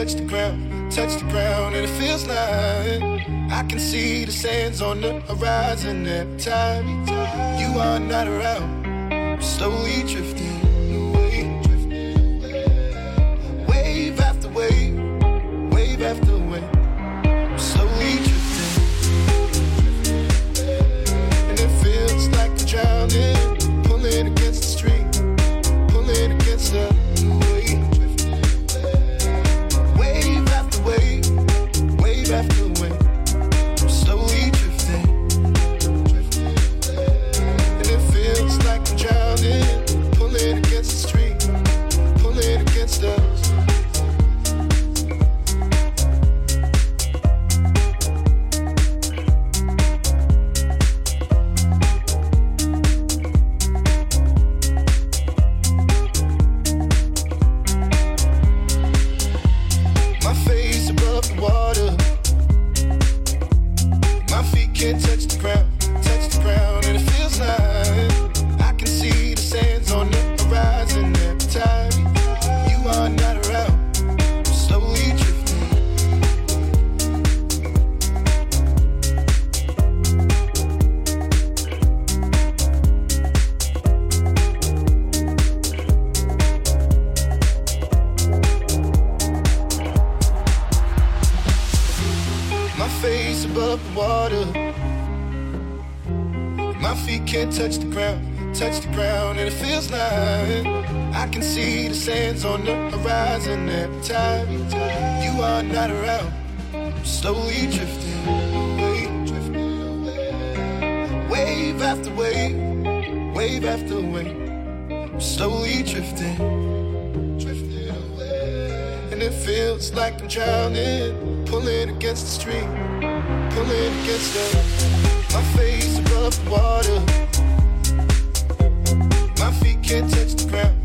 touch the ground, touch the ground, and it feels like I can see the sands on the horizon. And wave after wave. I'm slowly drifting, drifting away. And it feels like I'm drowning, pulling against the stream, pulling against the. My face above water, my feet can't touch the ground.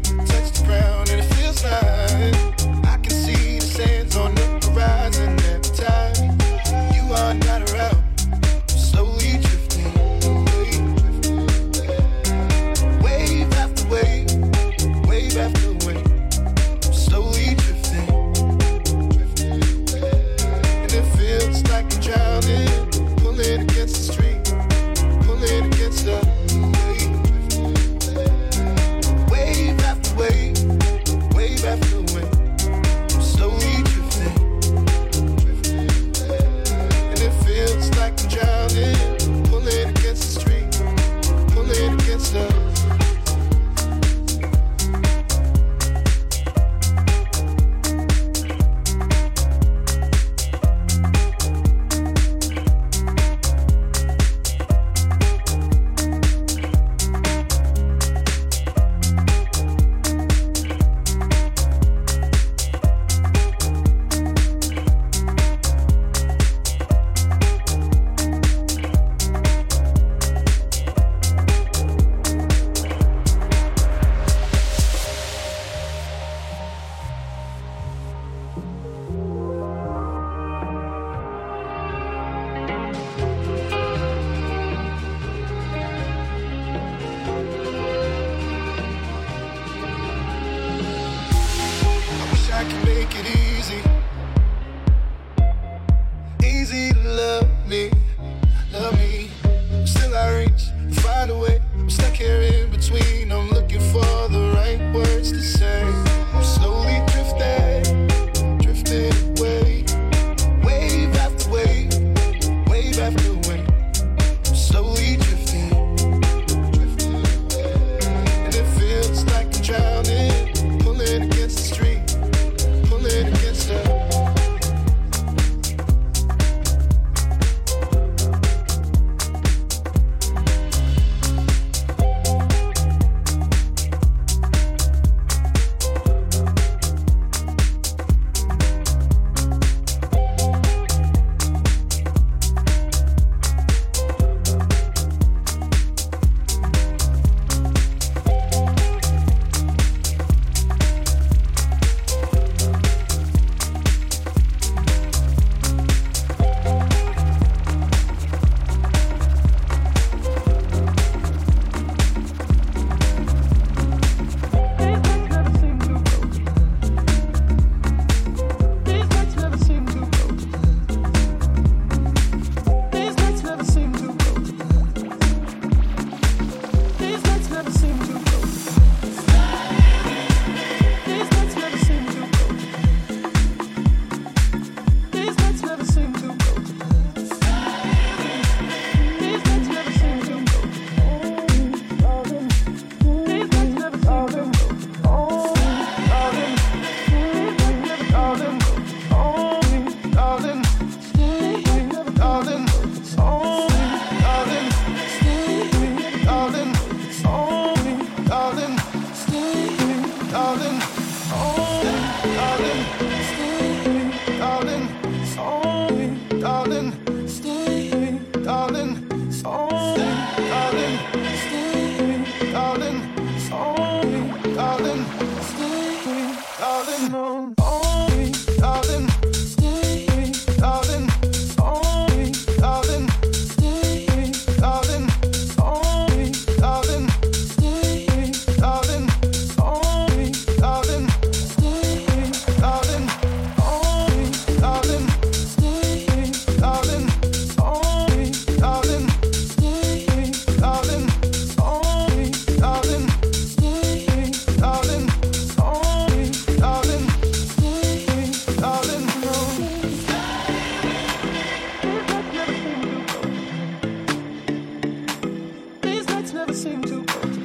never seem to go to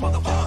motherfucker.